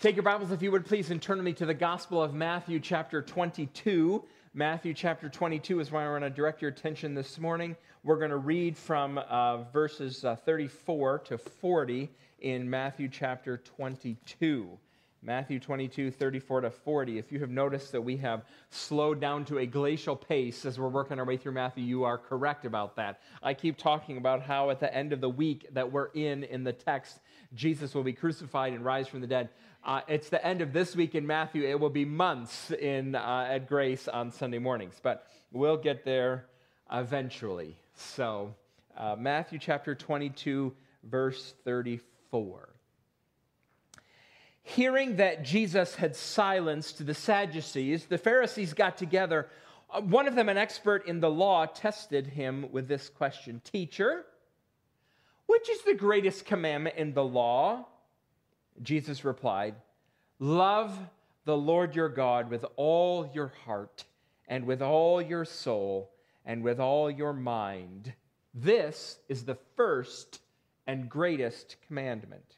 Take your Bibles, if you would please, and turn to me to the Gospel of Matthew, chapter 22. Matthew, chapter 22 is where I want to direct your attention this morning. We're going to read from uh, verses uh, 34 to 40 in Matthew, chapter 22. Matthew 22, 34 to 40. If you have noticed that we have slowed down to a glacial pace as we're working our way through Matthew, you are correct about that. I keep talking about how at the end of the week that we're in in the text, Jesus will be crucified and rise from the dead. Uh, it's the end of this week in Matthew. It will be months in, uh, at Grace on Sunday mornings, but we'll get there eventually. So, uh, Matthew chapter 22, verse 34. Hearing that Jesus had silenced the Sadducees, the Pharisees got together. Uh, one of them, an expert in the law, tested him with this question Teacher, which is the greatest commandment in the law? Jesus replied, Love the Lord your God with all your heart, and with all your soul, and with all your mind. This is the first and greatest commandment.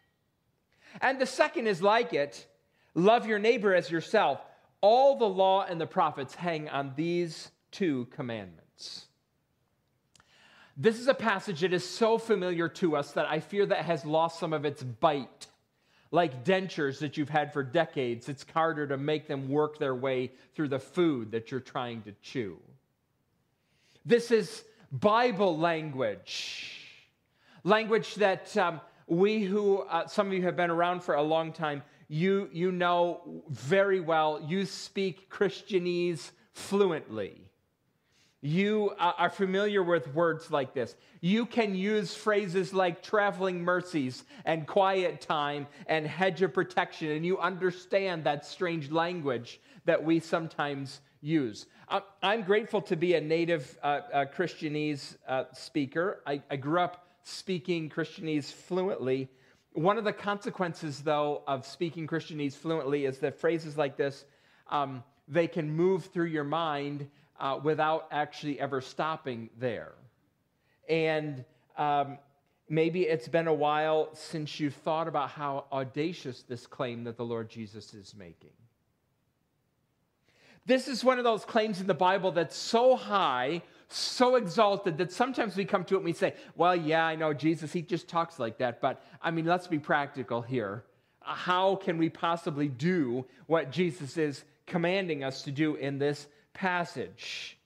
And the second is like it love your neighbor as yourself. All the law and the prophets hang on these two commandments. This is a passage that is so familiar to us that I fear that has lost some of its bite like dentures that you've had for decades, it's harder to make them work their way through the food that you're trying to chew. This is Bible language, language that um, we who, uh, some of you have been around for a long time, you, you know very well, you speak Christianese fluently. You are familiar with words like this. You can use phrases like traveling mercies and quiet time and hedge of protection, and you understand that strange language that we sometimes use. I'm grateful to be a native uh, uh, Christianese uh, speaker. I, I grew up speaking Christianese fluently. One of the consequences, though, of speaking Christianese fluently is that phrases like this, um, they can move through your mind uh, without actually ever stopping there. And um, maybe it's been a while since you've thought about how audacious this claim that the Lord Jesus is making. This is one of those claims in the Bible that's so high, so exalted that sometimes we come to it and we say, well, yeah, I know Jesus, he just talks like that. But I mean, let's be practical here. How can we possibly do what Jesus is commanding us to do in this passage.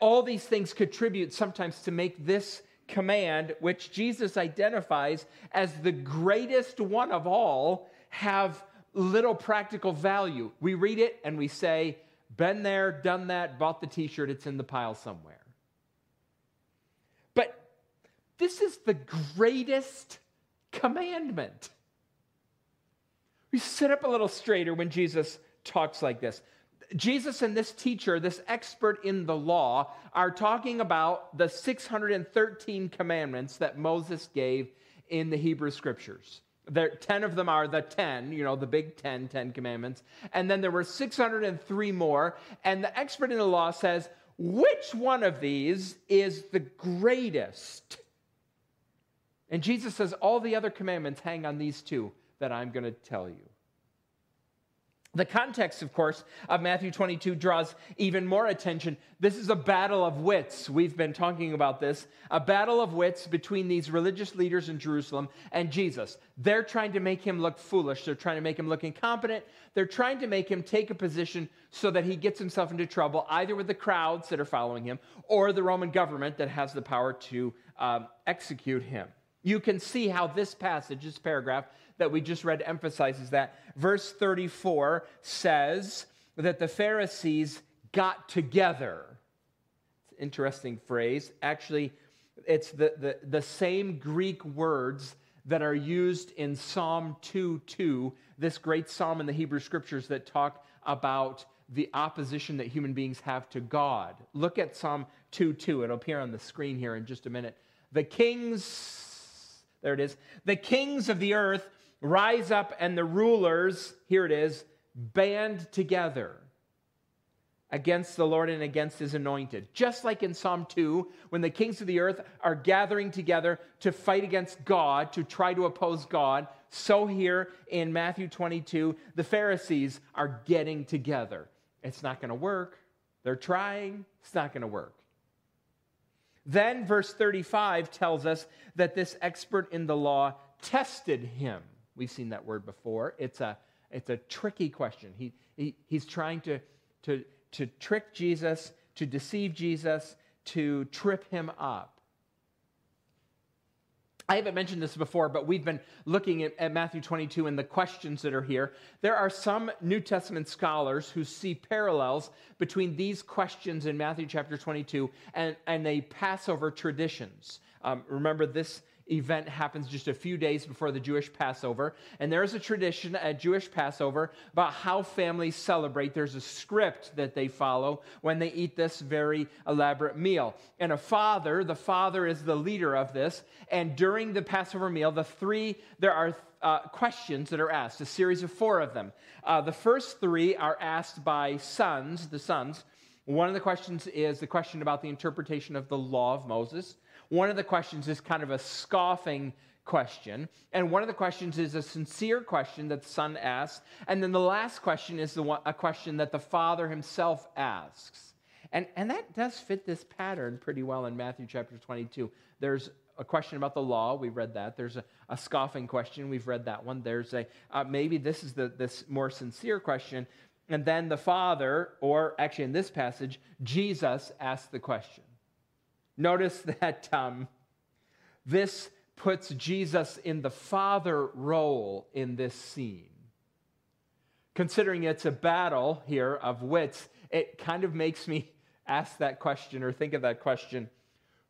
All these things contribute sometimes to make this command, which Jesus identifies as the greatest one of all, have little practical value. We read it and we say, been there, done that, bought the t shirt, it's in the pile somewhere. But this is the greatest commandment. We sit up a little straighter when Jesus talks like this. Jesus and this teacher, this expert in the law, are talking about the 613 commandments that Moses gave in the Hebrew scriptures. There, 10 of them are the 10, you know, the big 10, 10 commandments. And then there were 603 more. And the expert in the law says, which one of these is the greatest? And Jesus says, all the other commandments hang on these two that I'm going to tell you. The context, of course, of Matthew 22 draws even more attention. This is a battle of wits. We've been talking about this. A battle of wits between these religious leaders in Jerusalem and Jesus. They're trying to make him look foolish. They're trying to make him look incompetent. They're trying to make him take a position so that he gets himself into trouble, either with the crowds that are following him or the Roman government that has the power to um, execute him. You can see how this passage, this paragraph, that we just read emphasizes that. Verse 34 says that the Pharisees got together. It's an interesting phrase. Actually, it's the, the, the same Greek words that are used in Psalm 2 2, this great psalm in the Hebrew scriptures that talk about the opposition that human beings have to God. Look at Psalm 2 2. It'll appear on the screen here in just a minute. The kings, there it is, the kings of the earth rise up and the rulers, here it is, band together against the Lord and against his anointed. Just like in Psalm 2, when the kings of the earth are gathering together to fight against God, to try to oppose God, so here in Matthew 22, the Pharisees are getting together. It's not going to work. They're trying, it's not going to work. Then, verse 35 tells us that this expert in the law tested him. We've seen that word before. It's a, it's a tricky question. He, he, he's trying to, to, to trick Jesus, to deceive Jesus, to trip him up. I haven't mentioned this before, but we've been looking at, at, Matthew 22 and the questions that are here. There are some New Testament scholars who see parallels between these questions in Matthew chapter 22 and, and a Passover traditions. Um, remember, this event happens just a few days before the Jewish Passover. And there's a tradition at Jewish Passover about how families celebrate. There's a script that they follow when they eat this very elaborate meal. And a father, the father is the leader of this. And during the Passover meal, the three, there are uh, questions that are asked, a series of four of them. Uh, the first three are asked by sons, the sons. One of the questions is the question about the interpretation of the law of Moses. One of the questions is kind of a scoffing question. And one of the questions is a sincere question that the son asks. And then the last question is the one, a question that the father himself asks. And, and that does fit this pattern pretty well in Matthew chapter 22. There's a question about the law. We've read that. There's a, a scoffing question. We've read that one. There's a, uh, maybe this is the, this more sincere question. And then the Father, or actually in this passage, Jesus asks the question. Notice that um, this puts Jesus in the father role in this scene. Considering it's a battle here of wits, it kind of makes me ask that question or think of that question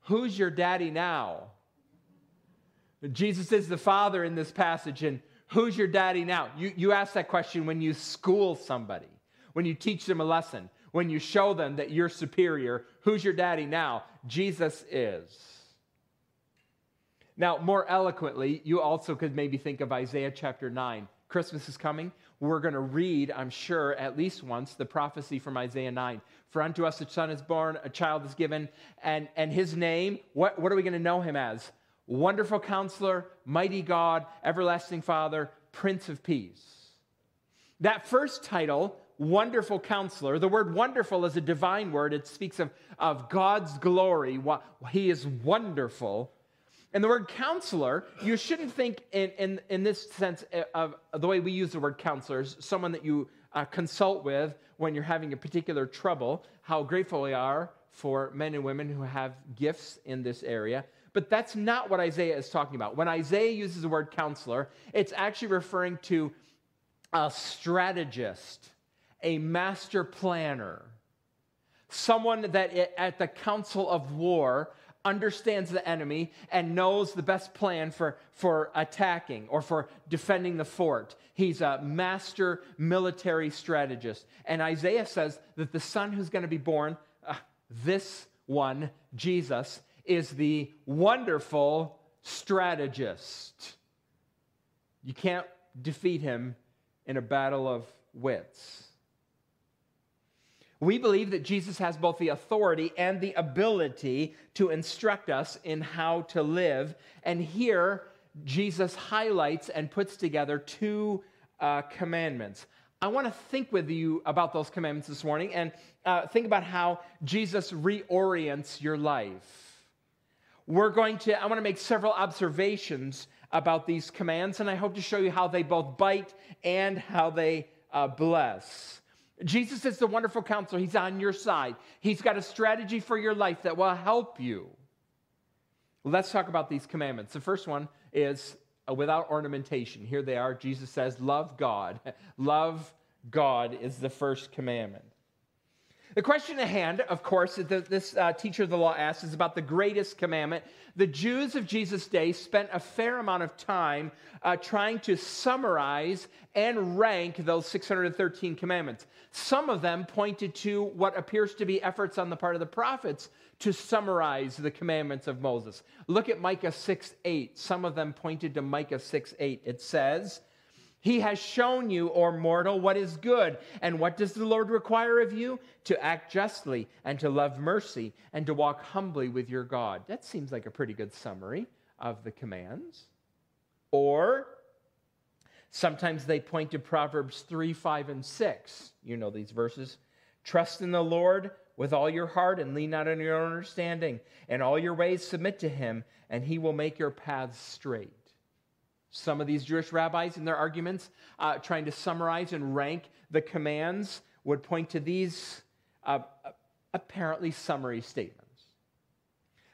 Who's your daddy now? Jesus is the father in this passage, and who's your daddy now? You, you ask that question when you school somebody, when you teach them a lesson when you show them that you're superior. Who's your daddy now? Jesus is. Now, more eloquently, you also could maybe think of Isaiah chapter 9. Christmas is coming. We're going to read, I'm sure, at least once, the prophecy from Isaiah 9. For unto us a son is born, a child is given, and, and his name, what, what are we going to know him as? Wonderful counselor, mighty God, everlasting Father, Prince of Peace. That first title wonderful counselor. The word wonderful is a divine word, it speaks of, of God's glory. He is wonderful. And the word counselor, you shouldn't think in, in, in this sense of the way we use the word counselors, someone that you uh, consult with when you're having a particular trouble, how grateful we are for men and women who have gifts in this area. But that's not what Isaiah is talking about. When Isaiah uses the word counselor, it's actually referring to a strategist a master planner, someone that at the council of war understands the enemy and knows the best plan for, for attacking or for defending the fort. He's a master military strategist. And Isaiah says that the son who's going to be born, uh, this one, Jesus, is the wonderful strategist. You can't defeat him in a battle of wits. We believe that Jesus has both the authority and the ability to instruct us in how to live. And here, Jesus highlights and puts together two uh, commandments. I want to think with you about those commandments this morning and uh, think about how Jesus reorients your life. We're going to, I want to make several observations about these commands, and I hope to show you how they both bite and how they uh, bless. Jesus is the wonderful counselor. He's on your side. He's got a strategy for your life that will help you. Let's talk about these commandments. The first one is uh, without ornamentation. Here they are. Jesus says, Love God. Love God is the first commandment. The question at hand, of course, that this uh, teacher of the law asks is about the greatest commandment. The Jews of Jesus' day spent a fair amount of time uh, trying to summarize and rank those 613 commandments. Some of them pointed to what appears to be efforts on the part of the prophets to summarize the commandments of Moses. Look at Micah 6 8. Some of them pointed to Micah 6 8. It says, he has shown you, or mortal, what is good. And what does the Lord require of you? To act justly, and to love mercy, and to walk humbly with your God. That seems like a pretty good summary of the commands. Or Sometimes they point to Proverbs 3, 5, and 6. You know these verses. Trust in the Lord with all your heart and lean not on your own understanding. And all your ways submit to him, and he will make your paths straight. Some of these Jewish rabbis, in their arguments, uh, trying to summarize and rank the commands, would point to these uh, apparently summary statements.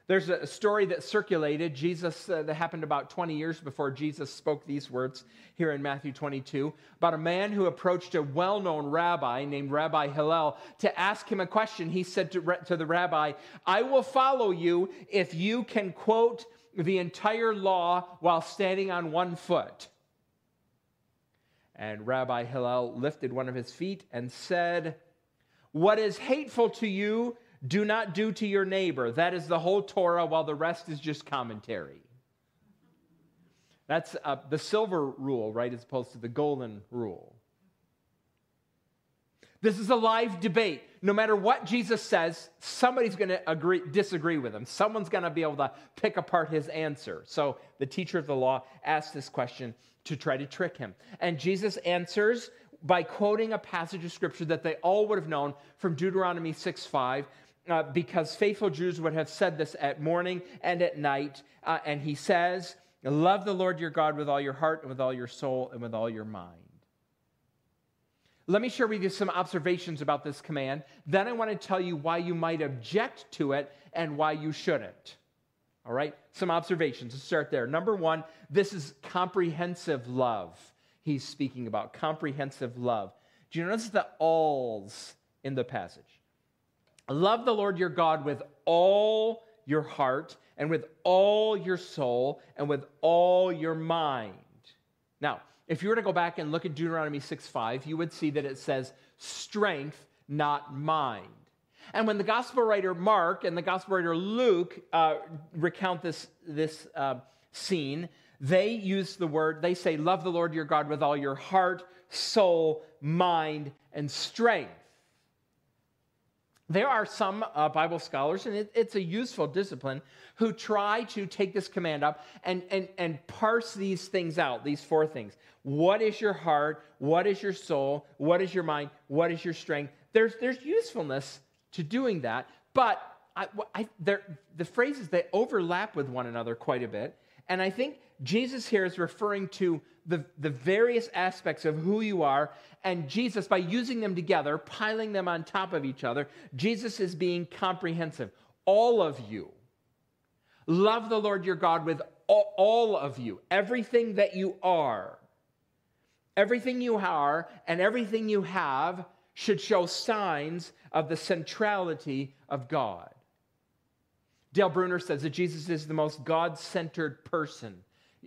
There's a story that circulated, Jesus, uh, that happened about 20 years before Jesus spoke these words here in Matthew 22, about a man who approached a well known rabbi named Rabbi Hillel to ask him a question. He said to, to the rabbi, I will follow you if you can quote the entire law while standing on one foot. And Rabbi Hillel lifted one of his feet and said, What is hateful to you? Do not do to your neighbor. That is the whole Torah, while the rest is just commentary. That's uh, the silver rule, right, as opposed to the golden rule. This is a live debate. No matter what Jesus says, somebody's going to agree, disagree with him. Someone's going to be able to pick apart his answer. So the teacher of the law asks this question to try to trick him. And Jesus answers by quoting a passage of scripture that they all would have known from Deuteronomy 6 5 uh, because faithful Jews would have said this at morning and at night. Uh, and he says, Love the Lord your God with all your heart and with all your soul and with all your mind. Let me share with you some observations about this command. Then I want to tell you why you might object to it and why you shouldn't. All right? Some observations. Let's start there. Number one, this is comprehensive love. He's speaking about comprehensive love. Do you notice the alls in the passage? Love the Lord your God with all your heart and with all your soul and with all your mind. Now, if you were to go back and look at Deuteronomy 6 5, you would see that it says strength, not mind. And when the gospel writer Mark and the gospel writer Luke uh, recount this, this uh, scene, they use the word, they say, Love the Lord your God with all your heart, soul, mind, and strength. There are some uh, Bible scholars, and it, it's a useful discipline, who try to take this command up and, and, and parse these things out, these four things. What is your heart? What is your soul? What is your mind? What is your strength? There's, there's usefulness to doing that, but I, I, the phrases, they overlap with one another quite a bit. And I think Jesus here is referring to the, the various aspects of who you are. And Jesus, by using them together, piling them on top of each other, Jesus is being comprehensive. All of you. Love the Lord your God with all, all of you, everything that you are. Everything you are and everything you have should show signs of the centrality of God. Dale Bruner says that Jesus is the most God centered person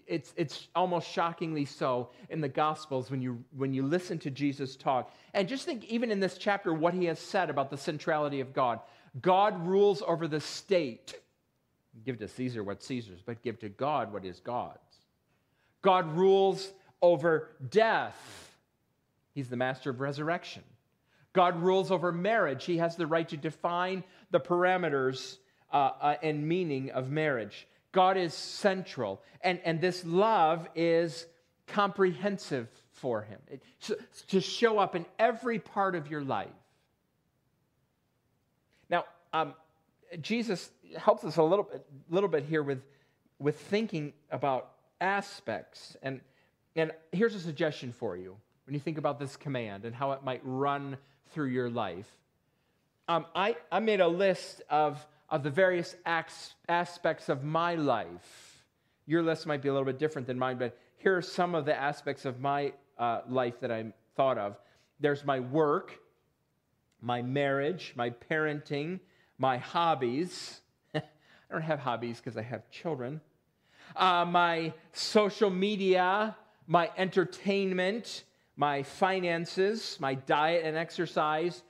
it's, it's almost shockingly so in the Gospels when you, when you listen to Jesus talk. And just think, even in this chapter, what he has said about the centrality of God. God rules over the state. Give to Caesar what Caesar's, but give to God what is God's. God rules over death. He's the master of resurrection. God rules over marriage. He has the right to define the parameters uh, uh, and meaning of marriage. God is central. And, and this love is comprehensive for him, it, to show up in every part of your life. Now, um, Jesus helps us a little bit, little bit here with, with thinking about aspects. And, and here's a suggestion for you when you think about this command and how it might run through your life. Um, I, I made a list of of the various aspects of my life. Your list might be a little bit different than mine, but here are some of the aspects of my uh, life that I'm thought of. There's my work, my marriage, my parenting, my hobbies. I don't have hobbies because I have children. Uh, my social media, my entertainment, my finances, my diet and exercise,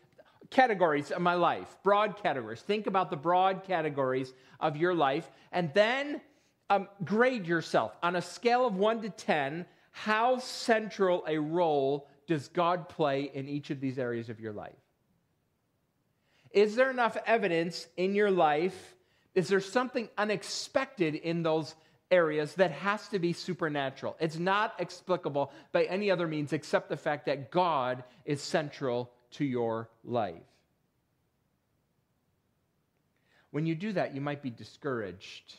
categories of my life, broad categories. Think about the broad categories of your life, and then um, grade yourself on a scale of one to 10. How central a role does God play in each of these areas of your life? Is there enough evidence in your life? Is there something unexpected in those areas that has to be supernatural. It's not explicable by any other means except the fact that God is central to your life. When you do that, you might be discouraged.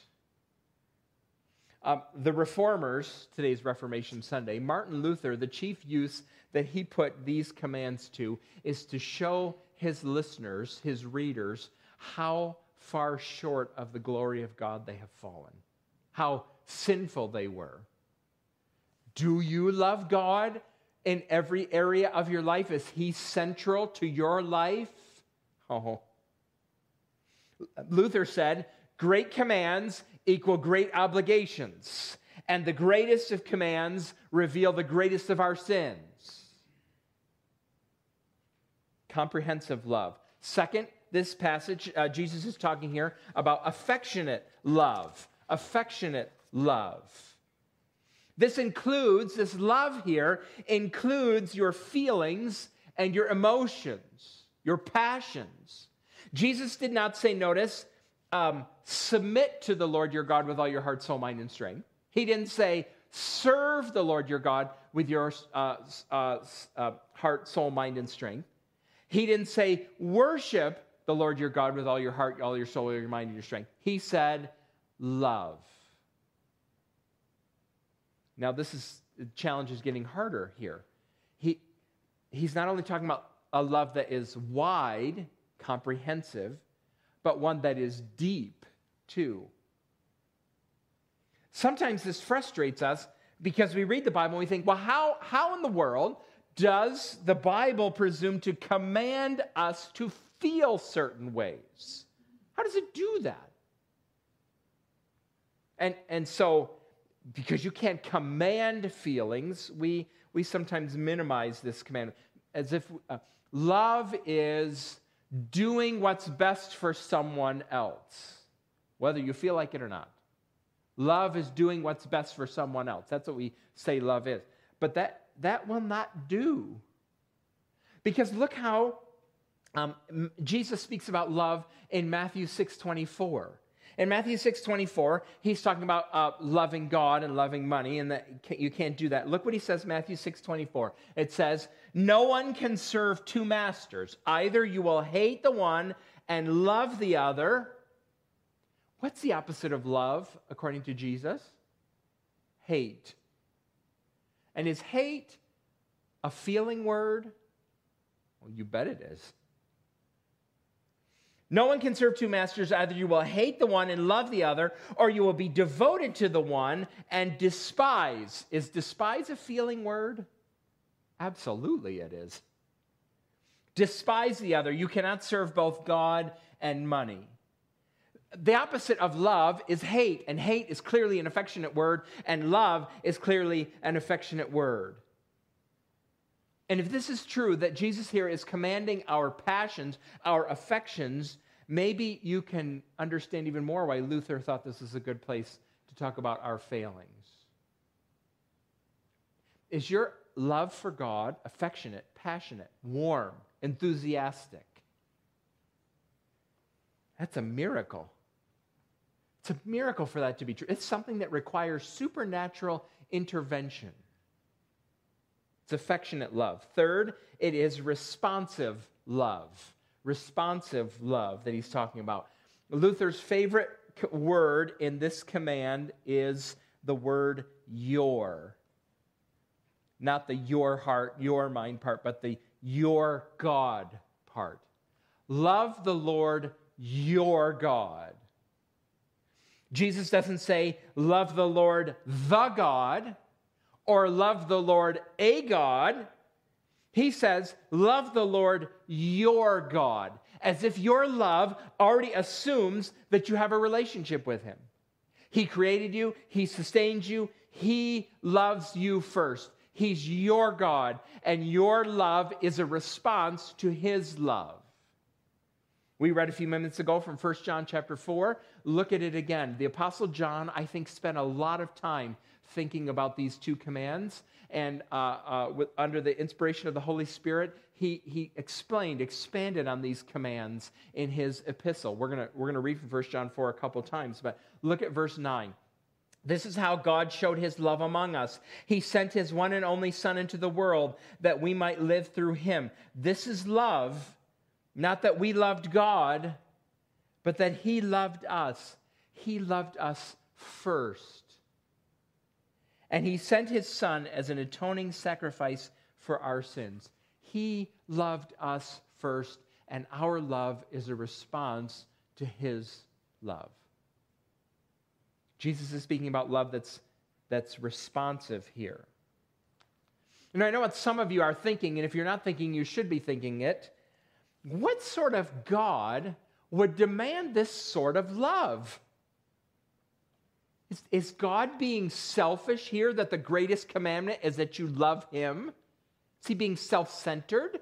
Um, the reformers, today's Reformation Sunday, Martin Luther, the chief use that he put these commands to is to show his listeners, his readers, how far short of the glory of God they have fallen, how sinful they were. Do you love God in every area of your life? Is He central to your life? Oh. Luther said, Great commands equal great obligations, and the greatest of commands reveal the greatest of our sins. Comprehensive love. Second, this passage, uh, Jesus is talking here about affectionate love. Affectionate love. This includes, this love here includes your feelings and your emotions, your passions. Jesus did not say, notice, um, submit to the Lord your God with all your heart, soul, mind, and strength. He didn't say, serve the Lord your God with your uh, uh, uh, heart, soul, mind, and strength. He didn't say, worship the Lord your God with all your heart, all your soul, all your mind, and your strength. He said, love. Now, this is the challenge is getting harder here. He, he's not only talking about a love that is wide, comprehensive, but one that is deep too. Sometimes this frustrates us because we read the Bible and we think, well, how, how in the world does the Bible presume to command us to feel certain ways? How does it do that? And, and so, because you can't command feelings, we, we sometimes minimize this command as if uh, love is doing what's best for someone else, whether you feel like it or not. Love is doing what's best for someone else. That's what we say love is. But that, that will not do. Because look how um, Jesus speaks about love in Matthew 6 24. In Matthew 6 24, he's talking about uh, loving God and loving money, and that you can't do that. Look what he says, Matthew 6 24. It says, No one can serve two masters. Either you will hate the one and love the other. What's the opposite of love, according to Jesus? Hate. And is hate a feeling word? Well, you bet it is. No one can serve two masters. Either you will hate the one and love the other, or you will be devoted to the one and despise. Is despise a feeling word? Absolutely, it is. Despise the other. You cannot serve both God and money. The opposite of love is hate, and hate is clearly an affectionate word, and love is clearly an affectionate word. And if this is true, that Jesus here is commanding our passions, our affections, maybe you can understand even more why Luther thought this is a good place to talk about our failings. Is your love for God affectionate, passionate, warm, enthusiastic? That's a miracle. It's a miracle for that to be true. It's something that requires supernatural intervention. It's affectionate love. Third, it is responsive love. Responsive love that he's talking about. Luther's favorite word in this command is the word your. Not the your heart, your mind part, but the your God part. Love the Lord your God. Jesus doesn't say, love the Lord the God or love the Lord a God. He says, love the Lord your God, as if your love already assumes that you have a relationship with Him. He created you, He sustains you, He loves you first. He's your God, and your love is a response to His love. We read a few minutes ago from 1 John chapter 4. Look at it again. The Apostle John, I think, spent a lot of time thinking about these two commands. And uh, uh, with, under the inspiration of the Holy Spirit, he, he explained, expanded on these commands in his epistle. We're going we're gonna read from 1 John 4 a couple times, but look at verse 9. This is how God showed his love among us. He sent his one and only Son into the world that we might live through him. This is love, not that we loved God, but that he loved us. He loved us first. And he sent his Son as an atoning sacrifice for our sins. He loved us first, and our love is a response to his love. Jesus is speaking about love that's, that's responsive here. And I know what some of you are thinking, and if you're not thinking, you should be thinking it. What sort of God would demand this sort of love? Is, is God being selfish here that the greatest commandment is that you love Him? Is He being self centered?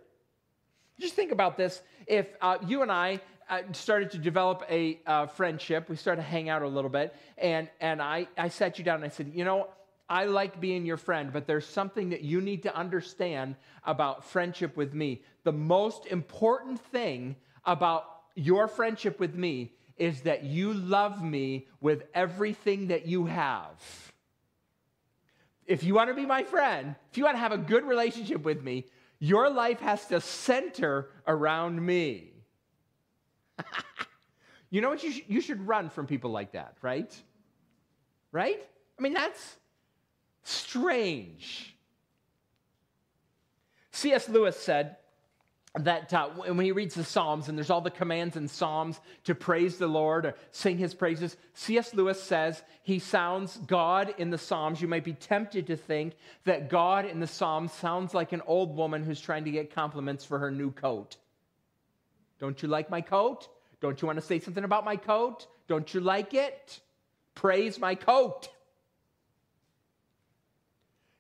Just think about this. If uh, you and I uh, started to develop a uh, friendship. We started to hang out a little bit. And, and I, I sat you down and I said, You know, I like being your friend, but there's something that you need to understand about friendship with me. The most important thing about your friendship with me is that you love me with everything that you have. If you want to be my friend, if you want to have a good relationship with me, your life has to center around me. you know what? You, sh- you should run from people like that, right? Right? I mean, that's strange. C.S. Lewis said that uh, when he reads the Psalms and there's all the commands in Psalms to praise the Lord or sing his praises, C.S. Lewis says he sounds God in the Psalms. You might be tempted to think that God in the Psalms sounds like an old woman who's trying to get compliments for her new coat. Don't you like my coat? Don't you want to say something about my coat? Don't you like it? Praise my coat.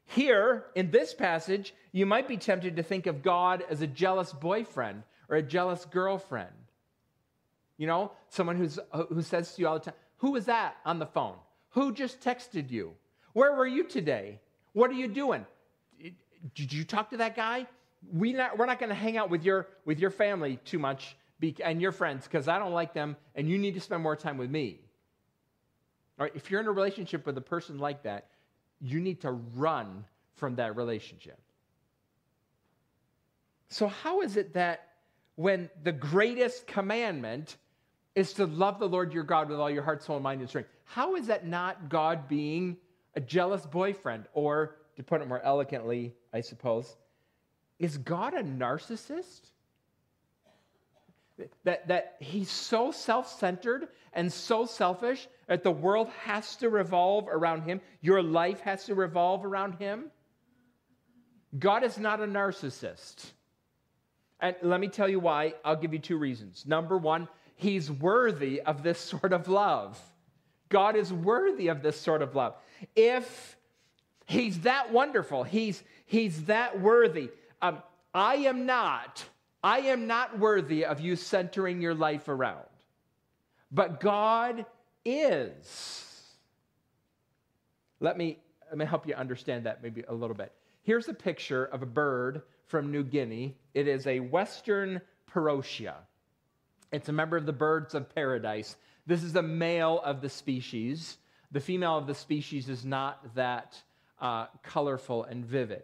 Here, in this passage, you might be tempted to think of God as a jealous boyfriend or a jealous girlfriend. You know, someone who's, who says to you all the time, Who was that on the phone? Who just texted you? Where were you today? What are you doing? Did you talk to that guy? we not, we're not going to hang out with your, with your family too much and your friends because I don't like them and you need to spend more time with me. All right, if you're in a relationship with a person like that, you need to run from that relationship. So, how is it that when the greatest commandment is to love the Lord your God with all your heart, soul, mind, and strength, how is that not God being a jealous boyfriend? Or, to put it more elegantly, I suppose, is God a narcissist? That, that he's so self centered and so selfish that the world has to revolve around him. Your life has to revolve around him. God is not a narcissist. And let me tell you why. I'll give you two reasons. Number one, he's worthy of this sort of love. God is worthy of this sort of love. If he's that wonderful, he's, he's that worthy, um, I am not, I am not worthy of you centering your life around. But God is. Let me, let me help you understand that maybe a little bit. Here's a picture of a bird from New Guinea. It is a Western Parotia. It's a member of the birds of paradise. This is a male of the species. The female of the species is not that uh, colorful and vivid.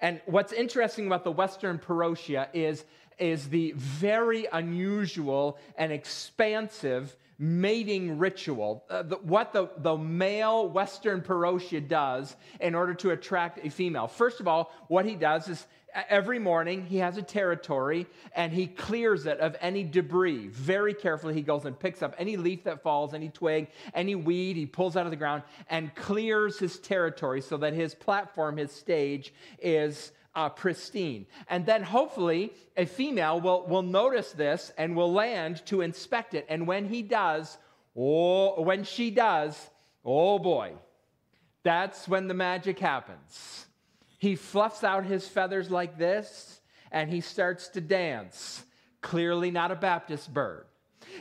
And what's interesting about the Western Parotia is, is the very unusual and expansive mating ritual. Uh, the, what the, the male Western Parotia does in order to attract a female. First of all, what he does is every morning he has a territory and he clears it of any debris very carefully he goes and picks up any leaf that falls any twig any weed he pulls out of the ground and clears his territory so that his platform his stage is uh, pristine and then hopefully a female will, will notice this and will land to inspect it and when he does oh when she does oh boy that's when the magic happens he fluffs out his feathers like this and he starts to dance. Clearly, not a Baptist bird.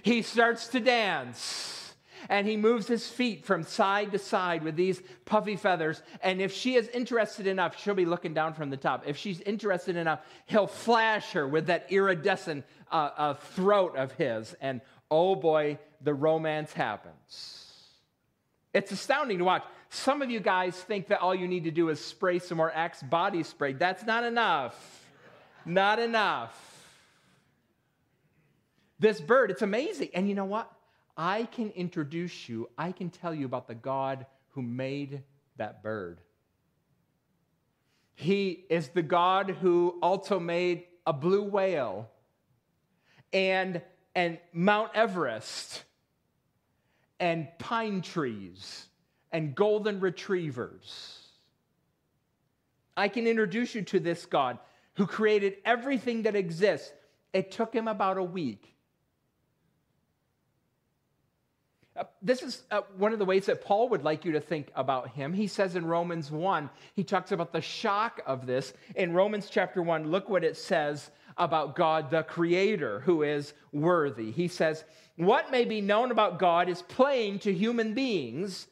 He starts to dance and he moves his feet from side to side with these puffy feathers. And if she is interested enough, she'll be looking down from the top. If she's interested enough, he'll flash her with that iridescent uh, uh, throat of his. And oh boy, the romance happens. It's astounding to watch. Some of you guys think that all you need to do is spray some more Axe body spray. That's not enough. Not enough. This bird, it's amazing. And you know what? I can introduce you, I can tell you about the God who made that bird. He is the God who also made a blue whale and, and Mount Everest and pine trees and golden retrievers. I can introduce you to this God who created everything that exists. It took him about a week. Uh, this is uh, one of the ways that Paul would like you to think about him. He says in Romans 1, he talks about the shock of this. In Romans chapter 1, look what it says about God, the Creator, who is worthy. He says, What may be known about God is plain to human beings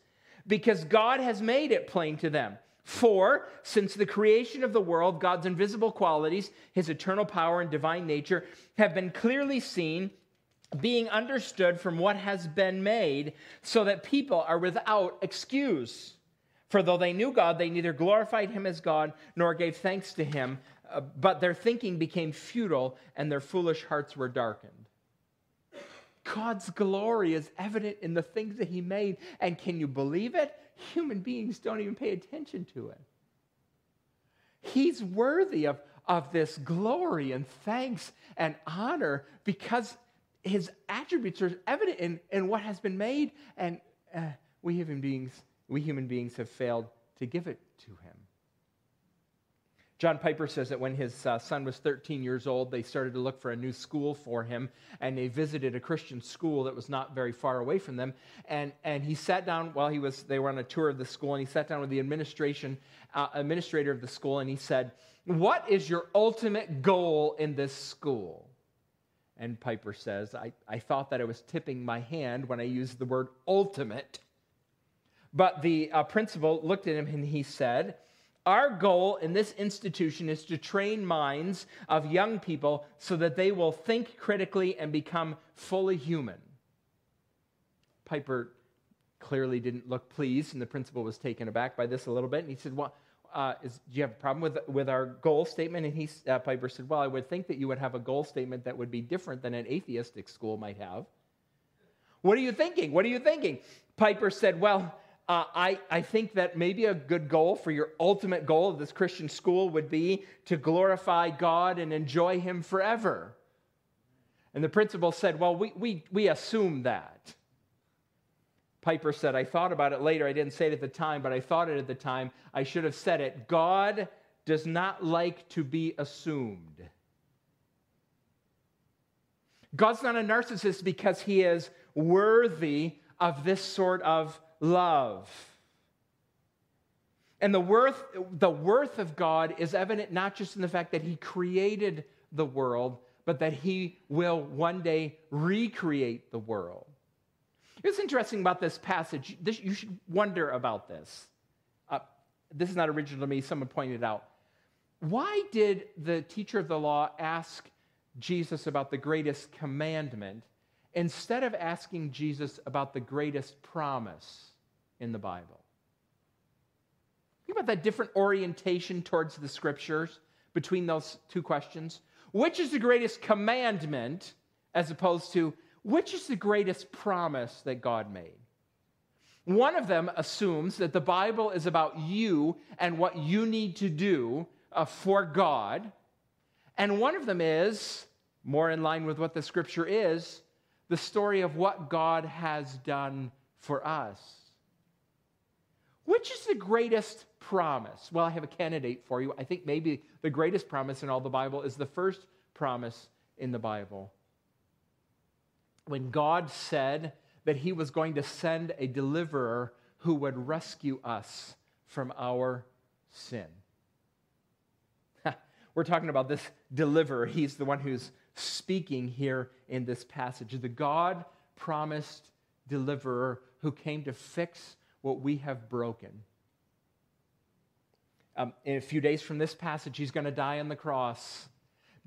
because God has made it plain to them. For, since the creation of the world, God's invisible qualities, his eternal power and divine nature, have been clearly seen, being understood from what has been made, so that people are without excuse. For though they knew God, they neither glorified him as God nor gave thanks to him, uh, but their thinking became futile and their foolish hearts were darkened. God's glory is evident in the things that He made. And can you believe it? Human beings don't even pay attention to it. He's worthy of, of this glory and thanks and honor because His attributes are evident in, in what has been made. And uh, we human beings, we human beings have failed to give it to Him. John Piper says that when his uh, son was 13 years old, they started to look for a new school for him, and they visited a Christian school that was not very far away from them. And, and he sat down while he was, they were on a tour of the school, and he sat down with the administration, uh, administrator of the school, and he said, What is your ultimate goal in this school? And Piper says, I, I thought that I was tipping my hand when I used the word ultimate. But the uh, principal looked at him and he said, our goal in this institution is to train minds of young people so that they will think critically and become fully human. Piper clearly didn't look pleased, and the principal was taken aback by this a little bit. And he said, Well, uh, is, do you have a problem with, with our goal statement? And he, uh, Piper said, Well, I would think that you would have a goal statement that would be different than an atheistic school might have. What are you thinking? What are you thinking? Piper said, Well, uh, I, I think that maybe a good goal for your ultimate goal of this Christian school would be to glorify God and enjoy Him forever. And the principal said, Well, we, we, we assume that. Piper said, I thought about it later. I didn't say it at the time, but I thought it at the time. I should have said it. God does not like to be assumed. God's not a narcissist because he is worthy of this sort of love. And the worth, the worth of God is evident not just in the fact that He created the world, but that He will one day recreate the world. It's interesting about this passage. This, you should wonder about this. Uh, this is not original to me, someone pointed out. Why did the teacher of the law ask Jesus about the greatest commandment instead of asking Jesus about the greatest promise? in the Bible. Think about that different orientation towards the scriptures between those two questions. Which is the greatest commandment as opposed to which is the greatest promise that God made? One of them assumes that the Bible is about you and what you need to do uh, for God. And one of them is, more in line with what the scripture is, the story of what God has done for us. Which is the greatest promise? Well, I have a candidate for you. I think maybe the greatest promise in all the Bible is the first promise in the Bible. When God said that he was going to send a deliverer who would rescue us from our sin. We're talking about this deliverer. He's the one who's speaking here in this passage. The God promised deliverer who came to fix what we have broken. Um, in a few days from this passage, he's going to die on the cross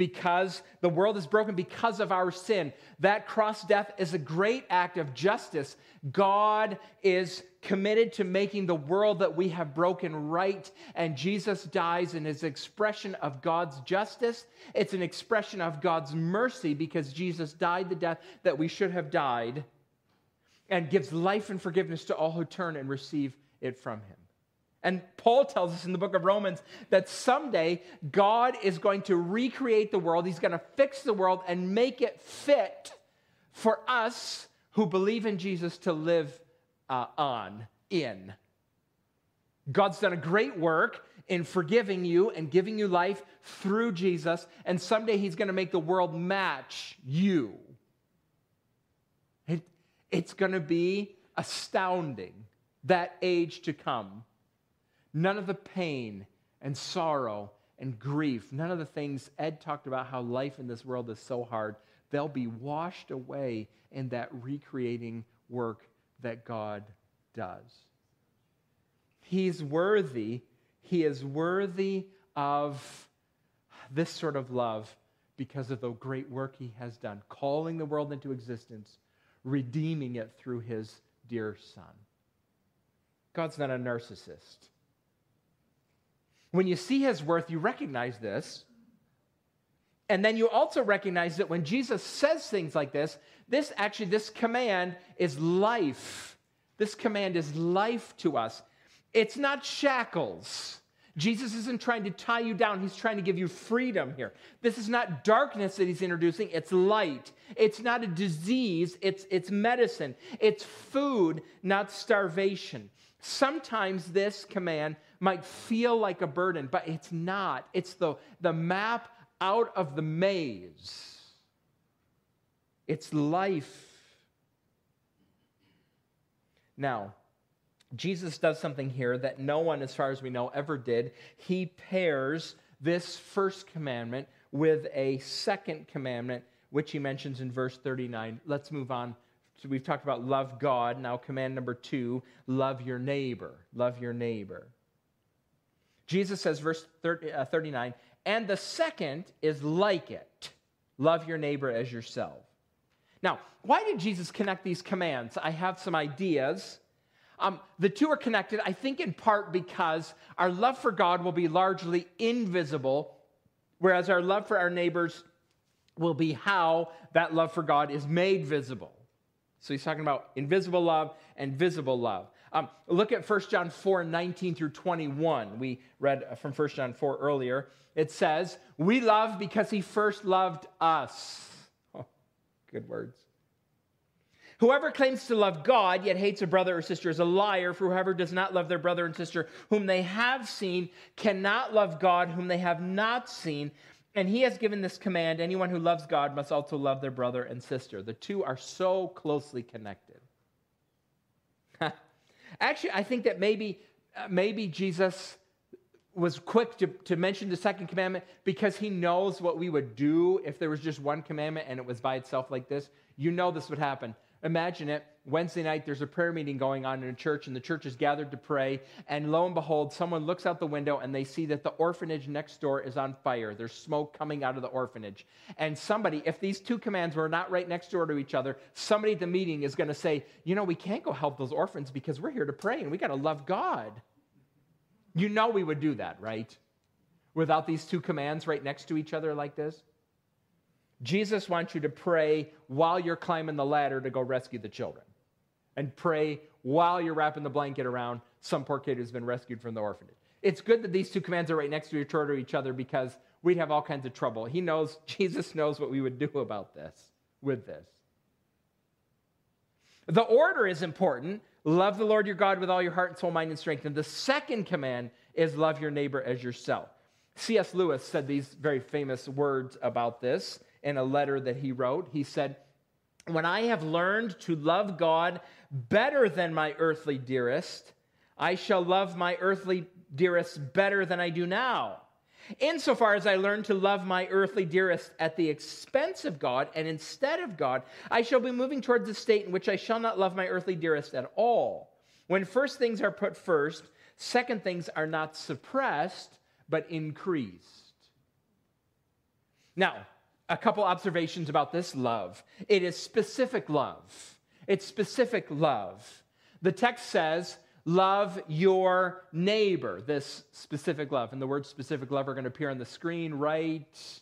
because the world is broken because of our sin. That cross death is a great act of justice. God is committed to making the world that we have broken right, and Jesus dies in his expression of God's justice. It's an expression of God's mercy because Jesus died the death that we should have died and gives life and forgiveness to all who turn and receive it from him. And Paul tells us in the book of Romans that someday God is going to recreate the world. He's going to fix the world and make it fit for us who believe in Jesus to live uh, on, in. God's done a great work in forgiving you and giving you life through Jesus, and someday He's going to make the world match you. It, it's going to be astounding that age to come None of the pain and sorrow and grief, none of the things Ed talked about how life in this world is so hard, they'll be washed away in that recreating work that God does. He's worthy, he is worthy of this sort of love because of the great work he has done, calling the world into existence, redeeming it through his dear son. God's not a narcissist. When you see his worth, you recognize this. And then you also recognize that when Jesus says things like this, this actually, this command is life. This command is life to us. It's not shackles. Jesus isn't trying to tie you down, he's trying to give you freedom here. This is not darkness that he's introducing, it's light. It's not a disease, it's, it's medicine. It's food, not starvation. Sometimes this command might feel like a burden, but it's not. It's the, the map out of the maze, it's life. Now, Jesus does something here that no one, as far as we know, ever did. He pairs this first commandment with a second commandment, which he mentions in verse 39. Let's move on. So we've talked about love God. Now, command number two love your neighbor. Love your neighbor. Jesus says, verse 30, uh, 39, and the second is like it love your neighbor as yourself. Now, why did Jesus connect these commands? I have some ideas. Um, the two are connected, I think, in part because our love for God will be largely invisible, whereas our love for our neighbors will be how that love for God is made visible. So he's talking about invisible love and visible love. Um, look at 1 John 4 19 through 21. We read from 1 John 4 earlier. It says, We love because he first loved us. Oh, good words. Whoever claims to love God yet hates a brother or sister is a liar, for whoever does not love their brother and sister whom they have seen cannot love God whom they have not seen. And he has given this command anyone who loves God must also love their brother and sister. The two are so closely connected. Actually, I think that maybe, uh, maybe Jesus was quick to, to mention the second commandment because he knows what we would do if there was just one commandment and it was by itself like this. You know this would happen. Imagine it. Wednesday night, there's a prayer meeting going on in a church, and the church is gathered to pray. And lo and behold, someone looks out the window and they see that the orphanage next door is on fire. There's smoke coming out of the orphanage. And somebody, if these two commands were not right next door to each other, somebody at the meeting is going to say, You know, we can't go help those orphans because we're here to pray and we got to love God. You know, we would do that, right? Without these two commands right next to each other like this. Jesus wants you to pray while you're climbing the ladder to go rescue the children. And pray while you're wrapping the blanket around some poor kid who's been rescued from the orphanage. It's good that these two commands are right next to each other because we'd have all kinds of trouble. He knows, Jesus knows what we would do about this, with this. The order is important. Love the Lord your God with all your heart and soul, mind, and strength. And the second command is love your neighbor as yourself. C.S. Lewis said these very famous words about this in a letter that he wrote. He said, When I have learned to love God better than my earthly dearest, I shall love my earthly dearest better than I do now. Insofar as I learn to love my earthly dearest at the expense of God and instead of God, I shall be moving towards a state in which I shall not love my earthly dearest at all. When first things are put first, second things are not suppressed, but increased. Now, a couple observations about this love. It is specific love. It's specific love. The text says, Love your neighbor, this specific love. And the word specific love are going to appear on the screen right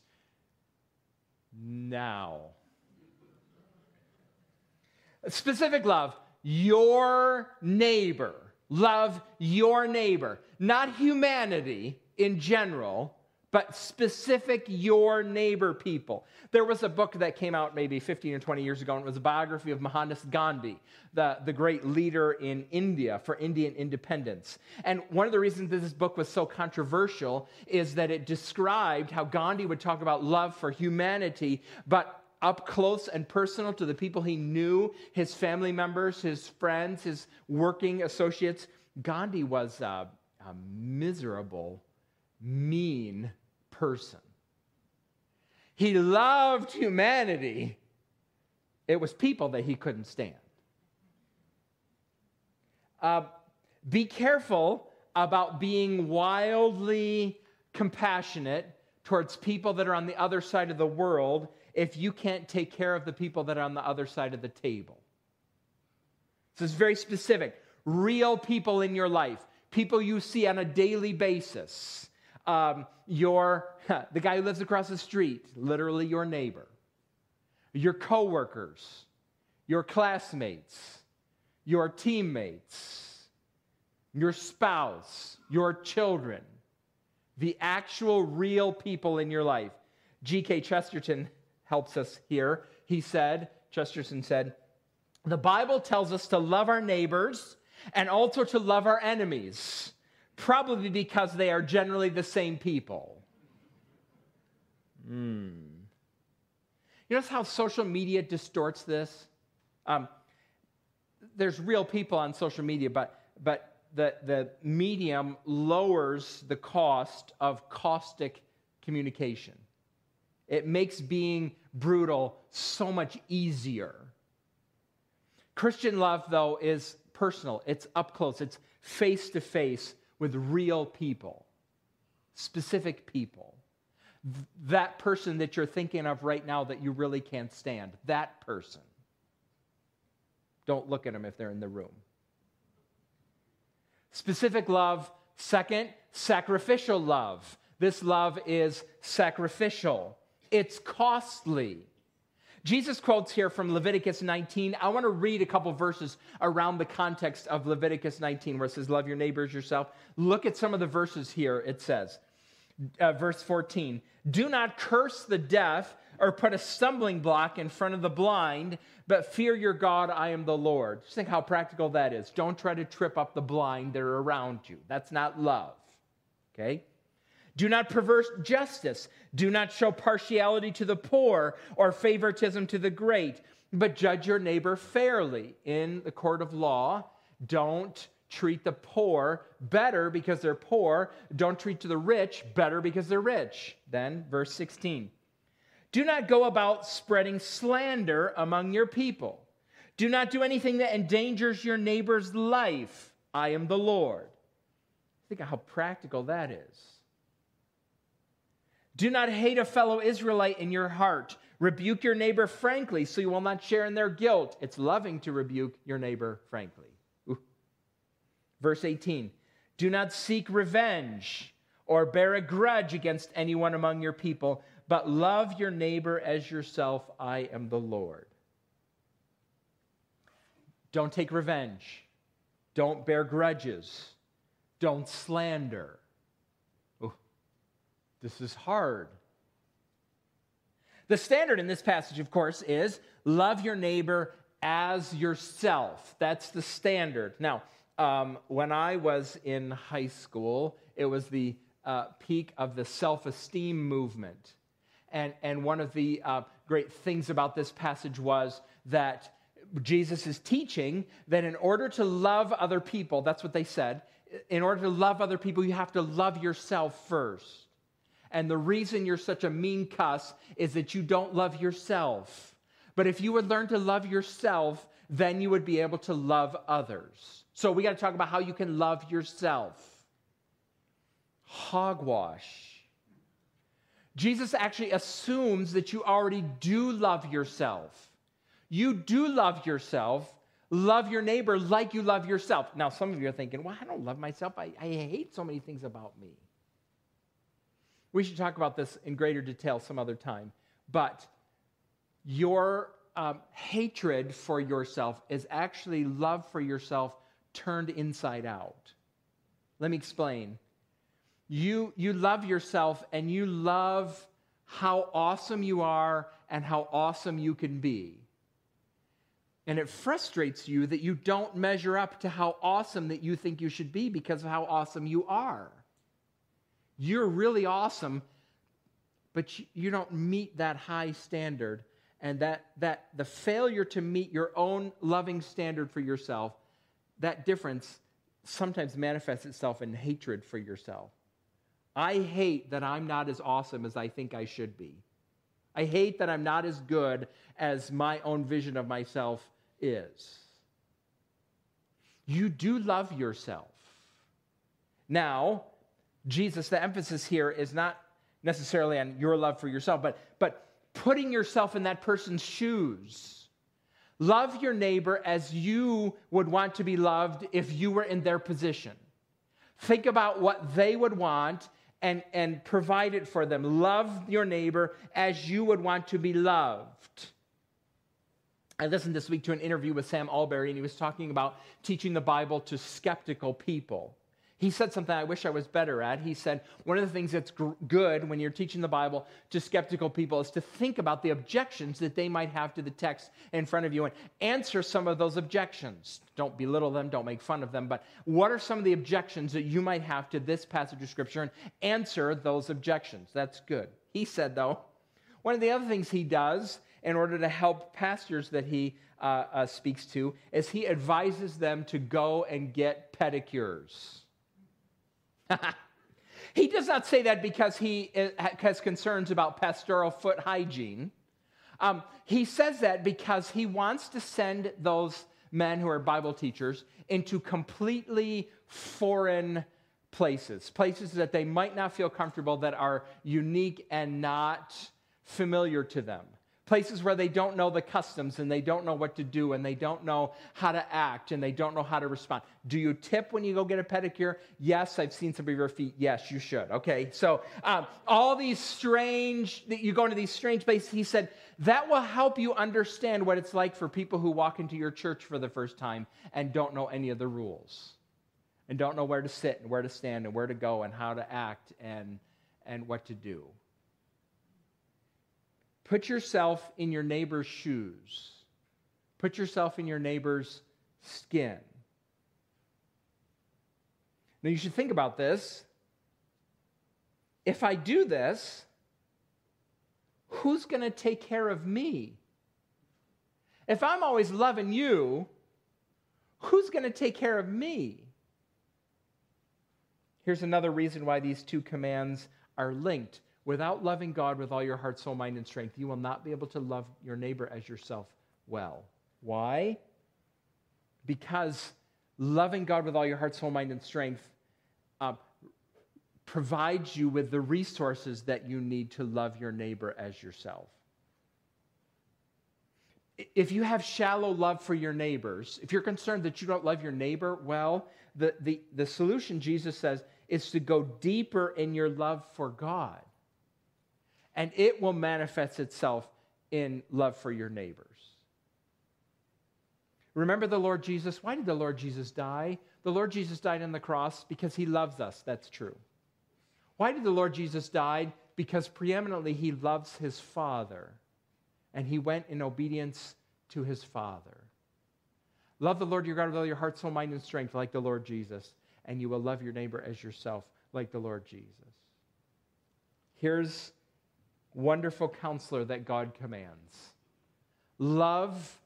now. Specific love, your neighbor. Love your neighbor, not humanity in general, but specific your neighbor people. There was a book that came out maybe 15 or 20 years ago, and it was a biography of Mohandas Gandhi, the, the great leader in India for Indian independence. And one of the reasons that this book was so controversial is that it described how Gandhi would talk about love for humanity, but up close and personal to the people he knew, his family members, his friends, his working associates. Gandhi was a, a miserable, mean person. He loved humanity. It was people that he couldn't stand. Uh, be careful about being wildly compassionate towards people that are on the other side of the world if you can't take care of the people that are on the other side of the table. This is very specific. Real people in your life, people you see on a daily basis um, your the guy who lives across the street, literally your neighbor, your coworkers, your classmates, your teammates, your spouse, your children, the actual real people in your life. G.K. Chesterton helps us here. He said, Chesterton said, the Bible tells us to love our neighbors and also to love our enemies probably because they are generally the same people. Hmm. You notice how social media distorts this? Um, there's real people on social media, but, but the, the medium lowers the cost of caustic communication. It makes being brutal so much easier. Christian love, though, is personal, it's up close, it's face to face with real people, specific people. That person that you're thinking of right now that you really can't stand, that person. Don't look at them if they're in the room. Specific love. Second, sacrificial love. This love is sacrificial, it's costly. Jesus quotes here from Leviticus 19. I want to read a couple verses around the context of Leviticus 19 where it says, Love your neighbors yourself. Look at some of the verses here. It says, uh, verse 14, Do not curse the deaf or put a stumbling block in front of the blind, but fear your God, I am the Lord. Just think how practical that is. Don't try to trip up the blind that are around you. That's not love. Okay? Do not pervert justice. Do not show partiality to the poor or favoritism to the great, but judge your neighbor fairly. In the court of law, don't treat the poor better because they're poor. Don't treat the rich better because they're rich. Then, verse 16 Do not go about spreading slander among your people. Do not do anything that endangers your neighbor's life. I am the Lord. Think of how practical that is. Do not hate a fellow Israelite in your heart. Rebuke your neighbor frankly so you will not share in their guilt. It's loving to rebuke your neighbor frankly. Ooh. Verse 18 Do not seek revenge or bear a grudge against anyone among your people, but love your neighbor as yourself. I am the Lord. Don't take revenge. Don't bear grudges. Don't slander. This is hard. The standard in this passage, of course, is love your neighbor as yourself. That's the standard. Now, um, when I was in high school, it was the uh, peak of the self esteem movement. And, and one of the uh, great things about this passage was that Jesus is teaching that in order to love other people, that's what they said, in order to love other people, you have to love yourself first. And the reason you're such a mean cuss is that you don't love yourself. But if you would learn to love yourself, then you would be able to love others. So we got to talk about how you can love yourself. Hogwash. Jesus actually assumes that you already do love yourself. You do love yourself. Love your neighbor like you love yourself. Now, some of you are thinking, well, I don't love myself. I, I hate so many things about me. We should talk about this in greater detail some other time. But your um, hatred for yourself is actually love for yourself turned inside out. Let me explain. You, you love yourself and you love how awesome you are and how awesome you can be. And it frustrates you that you don't measure up to how awesome that you think you should be because of how awesome you are. You're really awesome, but you don't meet that high standard. And that, that the failure to meet your own loving standard for yourself, that difference sometimes manifests itself in hatred for yourself. I hate that I'm not as awesome as I think I should be. I hate that I'm not as good as my own vision of myself is. You do love yourself. Now, Jesus, the emphasis here is not necessarily on your love for yourself, but, but putting yourself in that person's shoes. Love your neighbor as you would want to be loved if you were in their position. Think about what they would want and, and provide it for them. Love your neighbor as you would want to be loved. I listened this week to an interview with Sam Allberry, and he was talking about teaching the Bible to skeptical people. He said something I wish I was better at. He said, One of the things that's gr- good when you're teaching the Bible to skeptical people is to think about the objections that they might have to the text in front of you and answer some of those objections. Don't belittle them, don't make fun of them, but what are some of the objections that you might have to this passage of Scripture and answer those objections? That's good. He said, though, one of the other things he does in order to help pastors that he uh, uh, speaks to is he advises them to go and get pedicures. he does not say that because he uh, has concerns about pastoral foot hygiene. Um, he says that because he wants to send those men who are Bible teachers into completely foreign places, places that they might not feel comfortable, that are unique and not familiar to them places where they don't know the customs and they don't know what to do and they don't know how to act and they don't know how to respond. Do you tip when you go get a pedicure? Yes, I've seen some of your feet. Yes, you should. Okay, so um, all these strange, you go into these strange places. He said, that will help you understand what it's like for people who walk into your church for the first time and don't know any of the rules and don't know where to sit and where to stand and where to go and how to act and, and what to do. Put yourself in your neighbor's shoes. Put yourself in your neighbor's skin. Now, you should think about this. If I do this, who's going to take care of me? If I'm always loving you, who's going to take care of me? Here's another reason why these two commands are linked Without loving God with all your heart, soul, mind, and strength, you will not be able to love your neighbor as yourself well. Why? Because loving God with all your heart, soul, mind, and strength uh, provides you with the resources that you need to love your neighbor as yourself. If you have shallow love for your neighbors, if you're concerned that you don't love your neighbor well, the, the, the solution, Jesus says, is to go deeper in your love for God and it will manifest itself in love for your neighbors. Remember the Lord Jesus? Why did the Lord Jesus die? The Lord Jesus died on the cross because he loves us. That's true. Why did the Lord Jesus die? Because preeminently he loves his Father and he went in obedience to his Father. Love the Lord your God with all your heart, soul, mind, and strength, like the Lord Jesus, and you will love your neighbor as yourself, like the Lord Jesus. Here's wonderful counselor that God commands. Love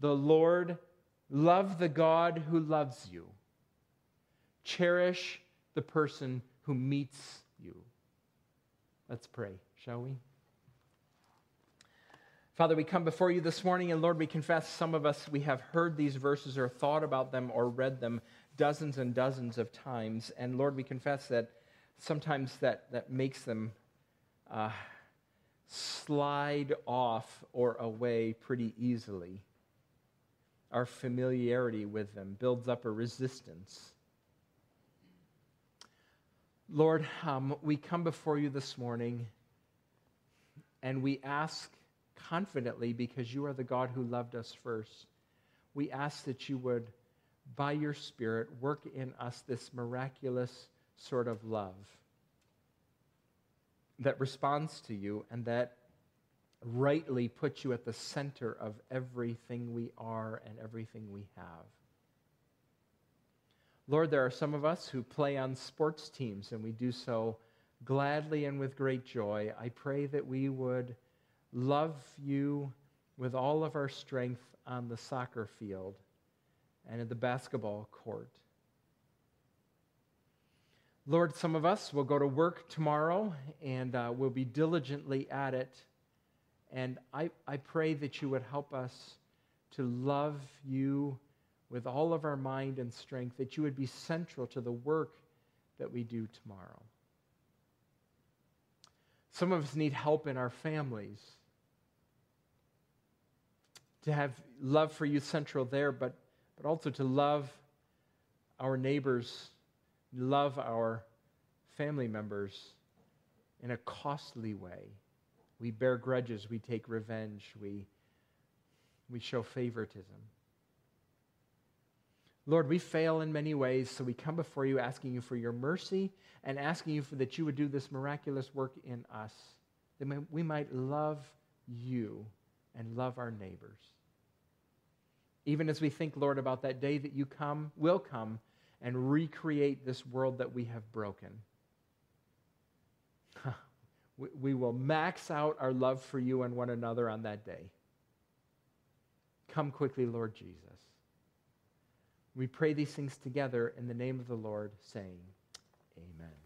the Lord, love the God who loves you. Cherish the person who meets you. Let's pray, shall we? Father, we come before you this morning, and Lord, we confess some of us, we have heard these verses or thought about them or read them dozens and dozens of times. And Lord, we confess that sometimes that, that makes them uh, slide off or away pretty easily. Our familiarity with them builds up a resistance. Lord, um, we come before you this morning and we ask confidently because you are the God who loved us first. We ask that you would, by your Spirit, work in us this miraculous sort of love that responds to you and that rightly puts you at the center of everything we are and everything we have. Lord, there are some of us who play on sports teams, and we do so gladly and with great joy. I pray that we would love you with all of our strength on the soccer field and in the basketball court. Lord, some of us will go to work tomorrow and uh, we'll be diligently at it. And I, I pray that you would help us to love you with all of our mind and strength, that you would be central to the work that we do tomorrow. Some of us need help in our families to have love for you central there, but, but also to love our neighbors, love our family members in a costly way. We bear grudges, we take revenge, we, we show favoritism. Lord, we fail in many ways, so we come before you asking you for your mercy and asking you for that you would do this miraculous work in us, that we might love you and love our neighbors. Even as we think, Lord, about that day that you come, will come, and recreate this world that we have broken. we will max out our love for you and one another on that day. Come quickly, Lord Jesus. We pray these things together in the name of the Lord, saying, Amen.